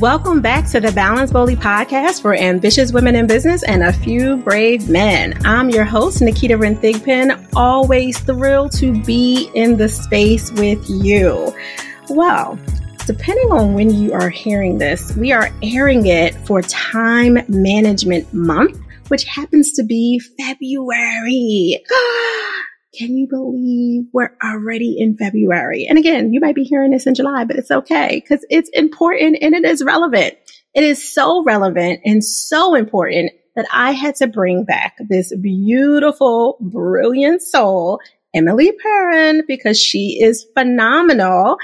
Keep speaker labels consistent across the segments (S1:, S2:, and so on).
S1: Welcome back to the Balance Boldly podcast for ambitious women in business and a few brave men. I'm your host, Naketa Ren Thigpen, always thrilled to be in the space with you. Well, depending on when you are hearing this, we are airing it for Time Management Month, which happens to be February. Ah! Can you believe we're already in February? And again, you might be hearing this in July, but it's okay because it's important and it is relevant. It is so relevant and so important that I had to bring back this beautiful, brilliant soul, Emily Perron, because she is phenomenal.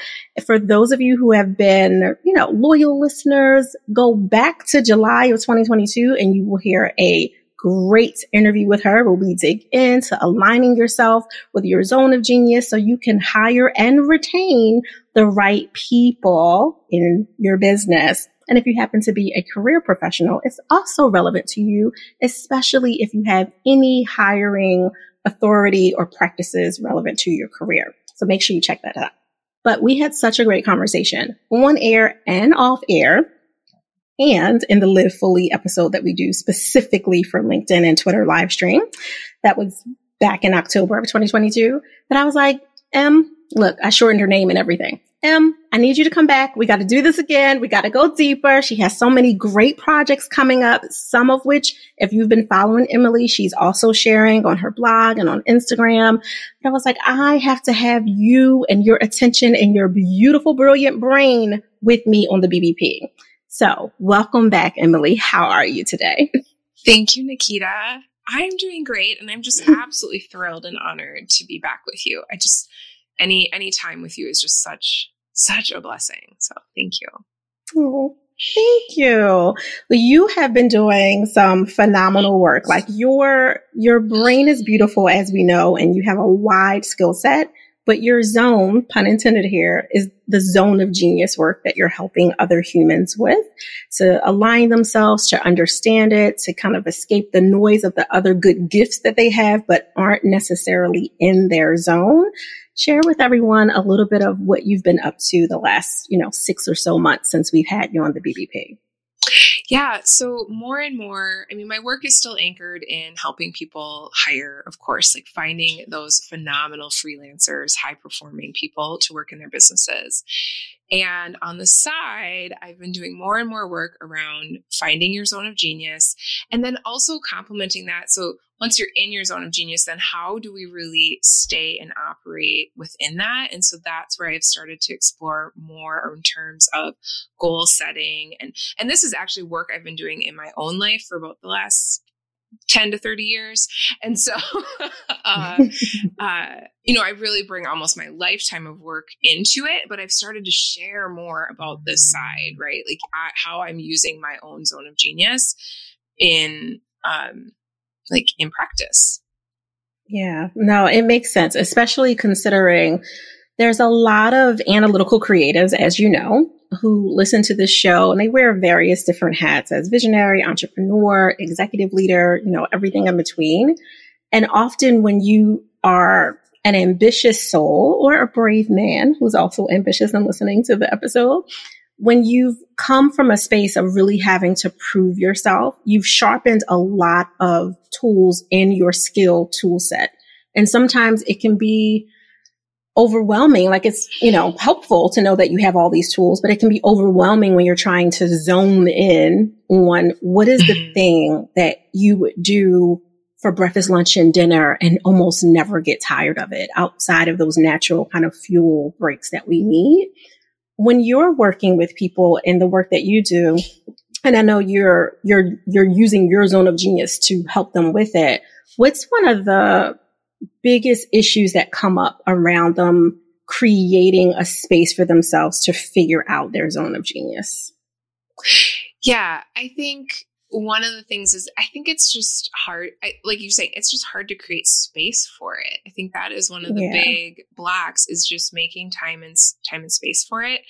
S1: For those of you who have been, you know, loyal listeners, go back to July of 2022 and you will hear a great interview with her where we dig into aligning yourself with your zone of genius so you can hire and retain the right people in your business. And if you happen to be a career professional, it's also relevant to you, especially if you have any hiring authority or practices relevant to your career. So make sure you check that out. But we had such a great conversation on air and off air and in the Live Fully episode that we do specifically for LinkedIn and Twitter live stream. That was back in October of 2022. That I was like, M, look, I shortened her name and everything. M, I need you to come back. We got to do this again. We got to go deeper. She has so many great projects coming up, some of which, if you've been following Emily, she's also sharing on her blog and on Instagram. But I was like, I have to have you and your attention and your beautiful, brilliant brain with me on the BBP. So, welcome back, Emily. How are you today?
S2: Thank you, Naketa. I'm doing great and I'm just absolutely thrilled and honored to be back with you. I just any any time with you is just such such a blessing. So, thank you.
S1: Oh, thank you. Well, you have been doing some phenomenal work. Like your your brain is beautiful as we know and you have a wide skill set but your zone, pun intended here, is the zone of genius work that you're helping other humans with to align themselves, to understand it, to kind of escape the noise of the other good gifts that they have, but aren't necessarily in their zone. Share with everyone a little bit of what you've been up to the last, you know, six or so months since we've had you on the BBP.
S2: Yeah. So more and more, I mean, my work is still anchored in helping people hire, of course, like finding those phenomenal freelancers, high performing people to work in their businesses. And on the side, I've been doing more and more work around finding your zone of genius and then also complementing that. So once you're in your zone of genius, then how do we really stay and operate within that? And so that's where I've started to explore more in terms of goal setting. And, and this is actually work I've been doing in my own life for about the last 10 to 30 years. And so, uh, uh, you know, I really bring almost my lifetime of work into it, but I've started to share more about this side, right? Like I, how I'm using my own zone of genius in, um, like in practice.
S1: Yeah, no, it makes sense, especially considering there's a lot of analytical creatives, as you know, who listen to this show and they wear various different hats as visionary, entrepreneur, executive leader, you know, everything in between. And often when you are an ambitious soul or a brave man who's also ambitious and listening to the episode, when you've come from a space of really having to prove yourself, you've sharpened a lot of tools in your skill tool set. And sometimes it can be overwhelming. Like it's, you know, helpful to know that you have all these tools, but it can be overwhelming when you're trying to zone in on what is the mm-hmm. thing that you would do for breakfast, lunch, and dinner and almost never get tired of it outside of those natural kind of fuel breaks that we need. When you're working with people in the work that you do, and I know you're, you're, you're using your zone of genius to help them with it. What's one of the biggest issues that come up around them creating a space for themselves to figure out their zone of genius?
S2: Yeah, I think one of the things is I think it's just hard. I, like you say, it's just hard to create space for it. I think that is one of the yeah. big blocks is just making time and time and space for it.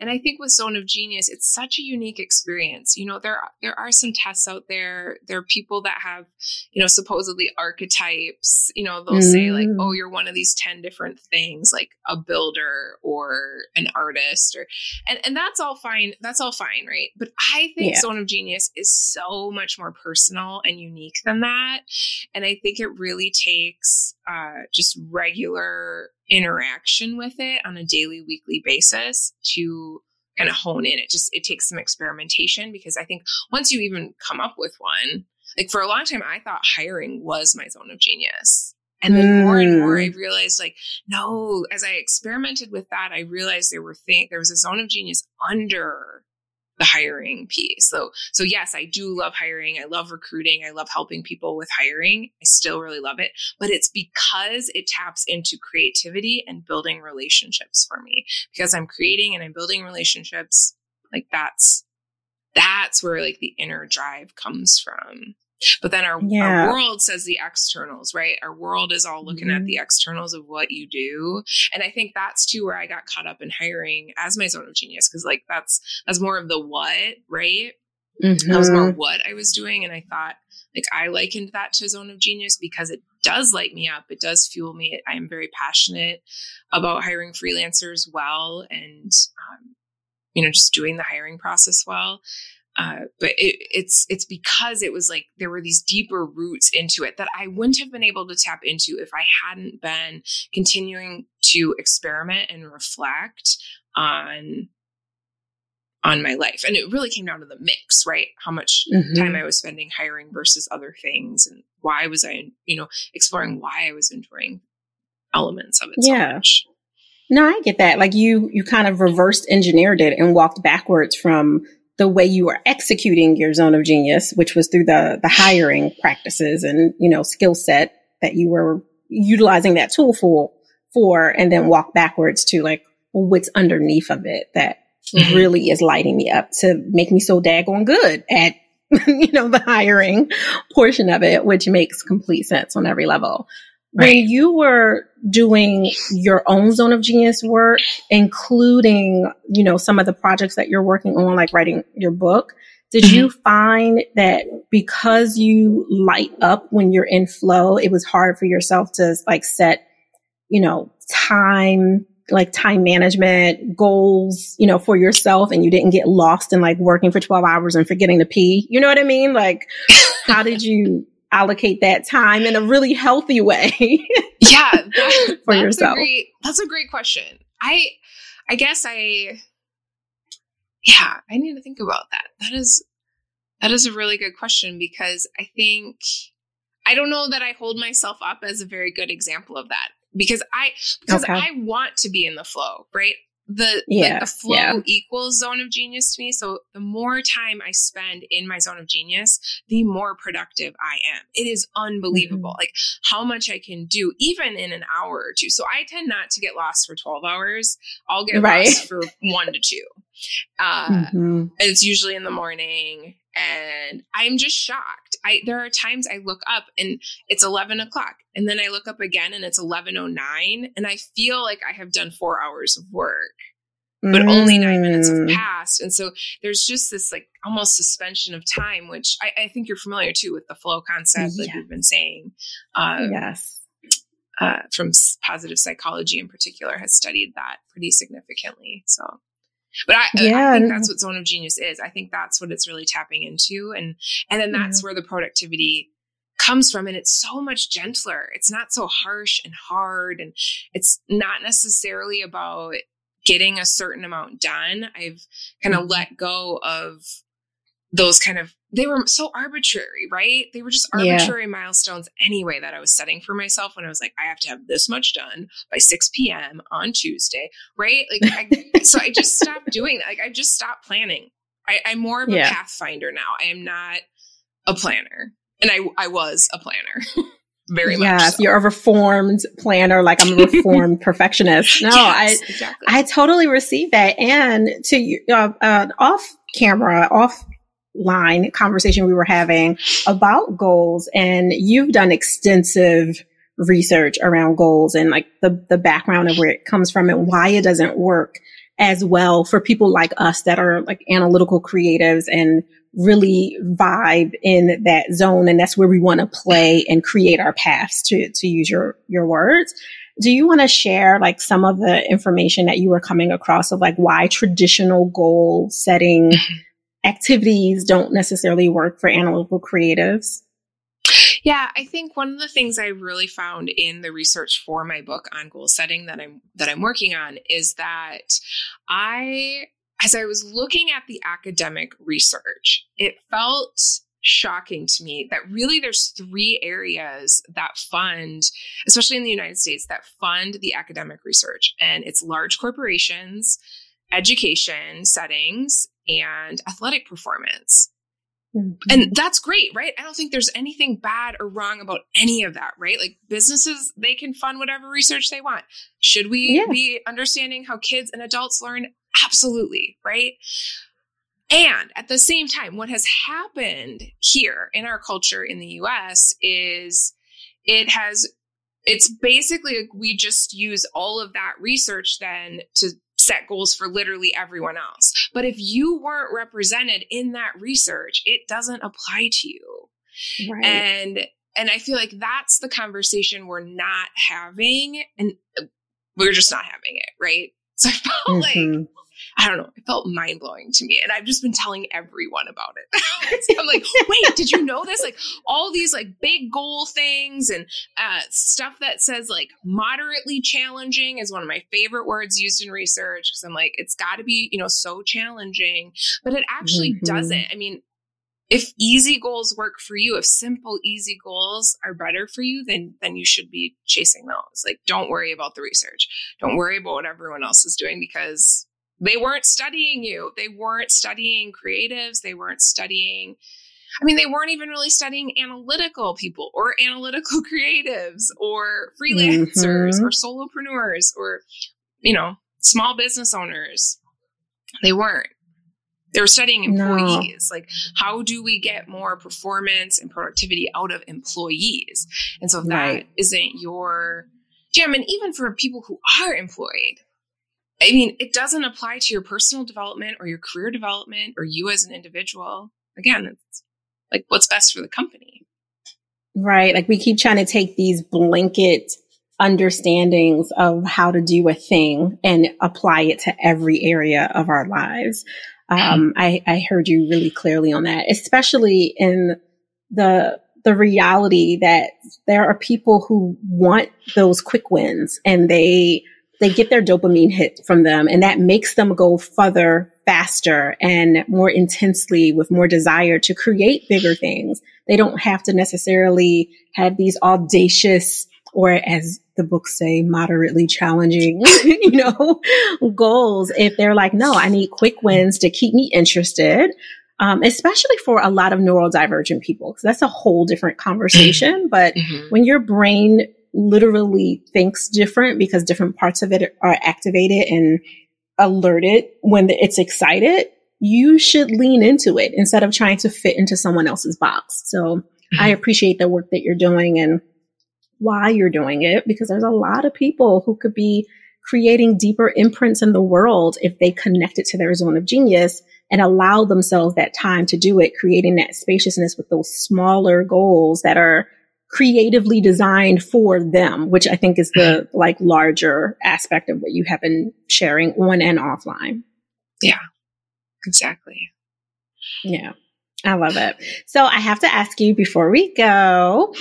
S2: And I think with Zone of Genius, it's such a unique experience. You know, there there are some tests out there. There are people that have, you know, supposedly archetypes. You know, they'll mm. say like, "Oh, mm. you're one of these ten different things, like a builder or an artist," or and and that's all fine. That's all fine, right? But I think yeah. Zone of Genius is so much more personal and unique than that. And I think it really takes uh, just regular interaction with it on a daily, weekly basis to kind of hone in. It just it takes some experimentation because I think once you even come up with one, like for a long time, I thought hiring was my zone of genius. And then more and more, I mm. realized like, no, as I experimented with that, I realized there were things, there was a zone of genius under the hiring piece. So, so yes, I do love hiring. I love recruiting. I love helping people with hiring. I still really love it, but it's because it taps into creativity and building relationships for me because I'm creating and I'm building relationships. Like that's, that's where like the inner drive comes from. But then our, yeah. our world says the externals, right? Our world is all looking mm-hmm. at the externals of what you do. And I think that's too where I got caught up in hiring as my zone of genius. Cause like that's, that's more of the what, right? Mm-hmm. That was more mm-hmm. what I was doing. And I thought like I likened that to zone of genius because it does light me up. It does fuel me. I am very passionate about hiring freelancers well and, um, you know, just doing the hiring process well. Uh, but it, it's it's because it was like there were these deeper roots into it that I wouldn't have been able to tap into if I hadn't been continuing to experiment and reflect on on my life. And it really came down to the mix, right? How much mm-hmm. time I was spending hiring versus other things and why was I, you know, exploring why I was enjoying elements of it yeah. so much.
S1: No, I get that. Like you, you kind of reversed engineered it and walked backwards from the way you were executing your zone of genius, which was through the, the hiring practices and, you know, skill set that you were utilizing that tool for, for, and then walk backwards to like what's underneath of it that mm-hmm. really is lighting me up to make me so daggone good at, you know, the hiring portion of it, which makes complete sense on every level. Right. When you were doing your own zone of genius work, including, you know, some of the projects that you're working on, like writing your book, did mm-hmm. you find that because you light up when you're in flow, it was hard for yourself to like set, you know, time, like time management goals, you know, for yourself and you didn't get lost in like working for 12 hours and forgetting to pee? You know what I mean? Like, how did you allocate that time in a really healthy way.
S2: yeah, that, for that's yourself. A great, that's a great question. I, I guess I, yeah, I need to think about that. That is, that is a really good question because I think I don't know that I hold myself up as a very good example of that because I because okay. I want to be in the flow, right? The yeah, like the flow yeah. equals zone of genius to me. So the more time I spend in my zone of genius, the more productive I am. It is unbelievable, mm-hmm. like how much I can do even in an hour or two. So I tend not to get lost for twelve hours. I'll get right. lost for one to two. Uh, mm-hmm. It's usually in the morning, and I'm just shocked. I there are times I look up and it's eleven o'clock, and then I look up again and it's eleven oh nine, and I feel like I have done four hours of work, but mm. only nine minutes have mm. passed, and so there's just this like almost suspension of time, which I, I think you're familiar too with the flow concept yeah. that we've been saying.
S1: Um, yes.
S2: Uh, from positive psychology in particular has studied that pretty significantly. So but I, yeah. I think that's what zone of genius is. I think that's what it's really tapping into. And, and then that's where the productivity comes from. And it's so much gentler. It's not so harsh and hard. And it's not necessarily about getting a certain amount done. I've kind of mm-hmm. let go of those kind of they were so arbitrary, right? They were just arbitrary yeah. milestones anyway that I was setting for myself when I was like, I have to have this much done by 6 p.m. on Tuesday, right? Like, I, so I just stopped doing that. Like, I just stopped planning. I, am more of a yeah. pathfinder now. I am not a planner, and I I was a planner. Very much. Yes,
S1: so. you're a reformed planner, like I'm a reformed perfectionist. No, yes, I exactly. I totally receive that. And to uh, uh, off camera, off line conversation we were having about goals and you've done extensive research around goals and like the, the background of where it comes from and why it doesn't work as well for people like us that are like analytical creatives and really vibe in that zone. And that's where we want to play and create our paths to, to use your, your words. Do you want to share like some of the information that you were coming across of like why traditional goal setting activities don't necessarily work for analytical creatives?
S2: Yeah, I think one of the things I really found in the research for my book on goal setting that I'm that I'm working on is that I as I was looking at the academic research, it felt shocking to me that really there's three areas that fund, especially in the United States, that fund the academic research. And it's large corporations, education settings, and athletic performance. Mm-hmm. And that's great, right? I don't think there's anything bad or wrong about any of that, right? Like businesses, they can fund whatever research they want. Should we yeah. be understanding how kids and adults learn? Absolutely, right? And at the same time, what has happened here in our culture in the US is it has, it's basically like we just use all of that research then to set goals for literally everyone else. But if you weren't represented in that research, it doesn't apply to you. Right. And and I feel like that's the conversation we're not having and we're just not having it, right? So I felt mm-hmm. like I don't know, it felt mind blowing to me. And I've just been telling everyone about it. so I'm like, wait, did you know this? Like all these like big goal things and uh, stuff that says like moderately challenging is one of my favorite words used in research because I'm like, it's got to be, you know, so challenging, but it actually mm-hmm. doesn't. I mean, if easy goals work for you, if simple, easy goals are better for you, then then you should be chasing those. Like, don't worry about the research. Don't worry about what everyone else is doing because they weren't studying you. They weren't studying creatives. They weren't studying, I mean, they weren't even really studying analytical people or analytical creatives or freelancers mm-hmm. or solopreneurs or, you know, small business owners. They weren't. They were studying employees. No. Like, how do we get more performance and productivity out of employees? And so, if right. that isn't your jam, and even for people who are employed, I mean, it doesn't apply to your personal development or your career development or you as an individual. Again, it's like what's best for the company.
S1: Right. Like we keep trying to take these blanket understandings of how to do a thing and apply it to every area of our lives. Um, I, I heard you really clearly on that, especially in the the reality that there are people who want those quick wins and they they get their dopamine hit from them and that makes them go further faster and more intensely with more desire to create bigger things. They don't have to necessarily have these audacious or as the books say, moderately challenging, you know, goals. If they're like, no, I need quick wins to keep me interested. Um, especially for a lot of neurodivergent people, because that's a whole different conversation. But mm-hmm. when your brain literally thinks different because different parts of it are activated and alerted when it's excited, you should lean into it instead of trying to fit into someone else's box. So mm-hmm. I appreciate the work that you're doing and why you're doing it because there's a lot of people who could be creating deeper imprints in the world if they connect it to their zone of genius and allow themselves that time to do it, creating that spaciousness with those smaller goals that are creatively designed for them, which I think is the like larger aspect of what you have been sharing on and offline.
S2: Yeah, exactly.
S1: Yeah, I love it. So I have to ask you before we go,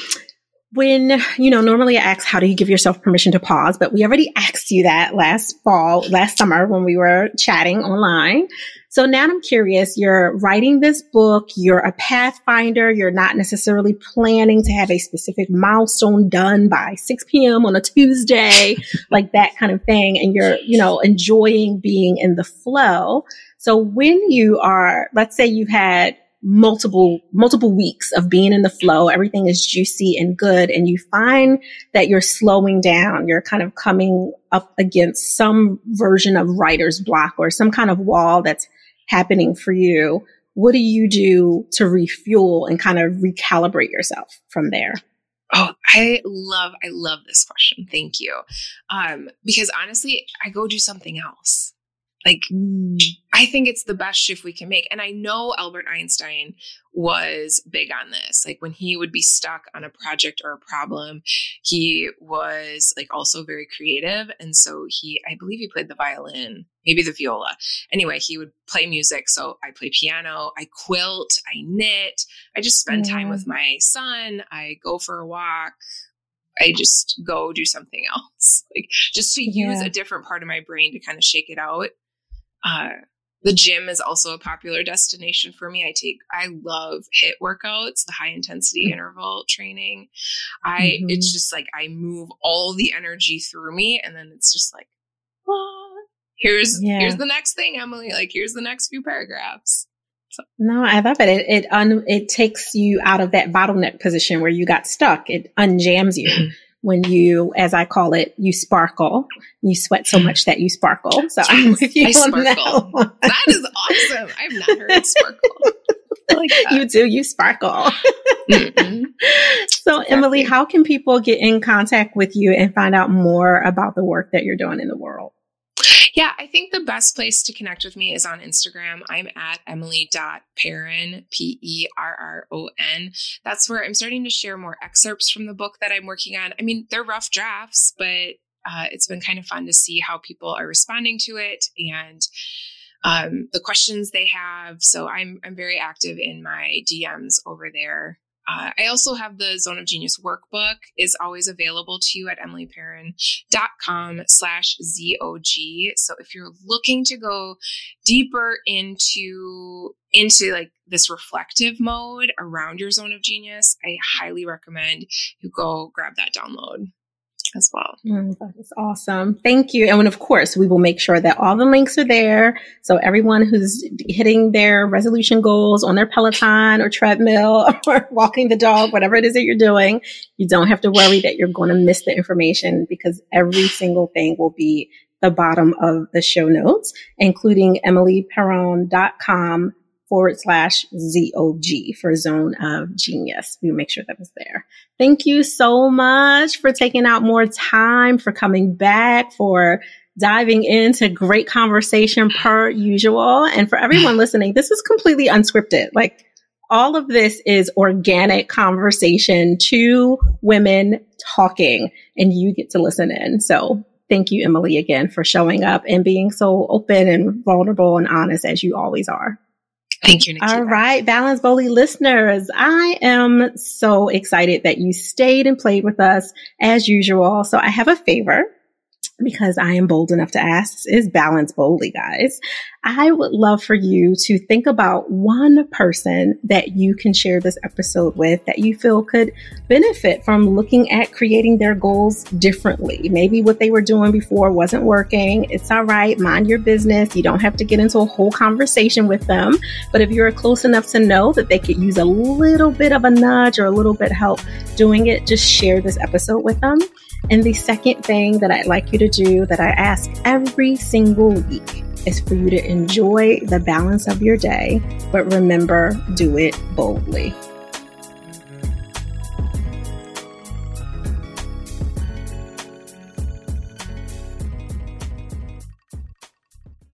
S1: when, you know, normally I ask, how do you give yourself permission to pause? But we already asked you that last fall, last summer when we were chatting online. So now I'm curious, you're writing this book, you're a pathfinder, you're not necessarily planning to have a specific milestone done by 6 p.m. on a Tuesday, like that kind of thing. And you're, you know, enjoying being in the flow. So when you are, let's say you've had multiple, multiple weeks of being in the flow, everything is juicy and good. And you find that you're slowing down. You're kind of coming up against some version of writer's block or some kind of wall that's happening for you, what do you do to refuel and kind of recalibrate yourself from there?
S2: Oh, I love, I love this question. Thank you. Um, because honestly, I go do something else. Like, mm. I think it's the best shift we can make. And I know Albert Einstein was big on this. Like, when he would be stuck on a project or a problem, he was like also very creative. And so he, I believe he played the violin, maybe the viola. Anyway, he would play music. So I play piano, I quilt, I knit, I just spend time with my son, I go for a walk. I just go do something else, like just to use yeah. a different part of my brain to kind of shake it out uh, the gym is also a popular destination for me. I take, I love HIIT workouts, the high intensity mm-hmm. interval training. I, mm-hmm. it's just like I move all the energy through me and then it's just like, ah, here's, yeah. here's the next thing, Emily. Like, here's the next few paragraphs.
S1: So. No, I love it. It, it, un, it takes you out of that bottleneck position where you got stuck. It unjams you. when you, as I call it, you sparkle. You sweat so much that you sparkle. So I'm with you I on
S2: sparkle. That, that is awesome. I've not heard sparkle.
S1: Like you do, you sparkle. So. Emily, how can people get in contact with you and find out more about the work that you're doing in the world?
S2: Yeah, I think the best place to connect with me is on Instagram. I'm at emily.perron, P E R R O N. That's where I'm starting to share more excerpts from the book that I'm working on. I mean, they're rough drafts, but uh, it's been kind of fun to see how people are responding to it and um, the questions they have. So I'm I'm very active in my DMs over there. Uh, I also have the Zone of Genius workbook is always available to you at emilyperron.com slash ZOG. So if you're looking to go deeper into, into like this reflective mode around your zone of genius, I highly recommend you go grab that download as well.
S1: Mm, that is awesome. Thank you. And of course, we will make sure that all the links are there. So everyone who's hitting their resolution goals on their Peloton or treadmill or walking the dog, whatever it is that you're doing, you don't have to worry that you're going to miss the information because every single thing will be the bottom of the show notes, including emilyperron.com forward slash ZOG for Zone of Genius. We make sure that is there. Thank you so much for taking out more time, for coming back, for diving into great conversation per usual. And for everyone listening, this is completely unscripted. Like all of this is organic conversation, two women talking, and you get to listen in. So thank you, Emily, again for showing up and being so open and vulnerable and honest as you always are.
S2: Thank you, Naketa.
S1: All right, Balance Boldly listeners, I am so excited that you stayed and played with us as usual. So I have a favor because I am bold enough to ask is balance boldly, guys. I would love for you to think about one person that you can share this episode with that you feel could benefit from looking at creating their goals differently. Maybe what they were doing before wasn't working. It's all right. Mind your business. You don't have to get into a whole conversation with them. But if you're close enough to know that they could use a little bit of a nudge or a little bit help doing it, just share this episode with them. And the second thing that I'd like you to do that I ask every single week is for you to enjoy the balance of your day, but remember, do it boldly.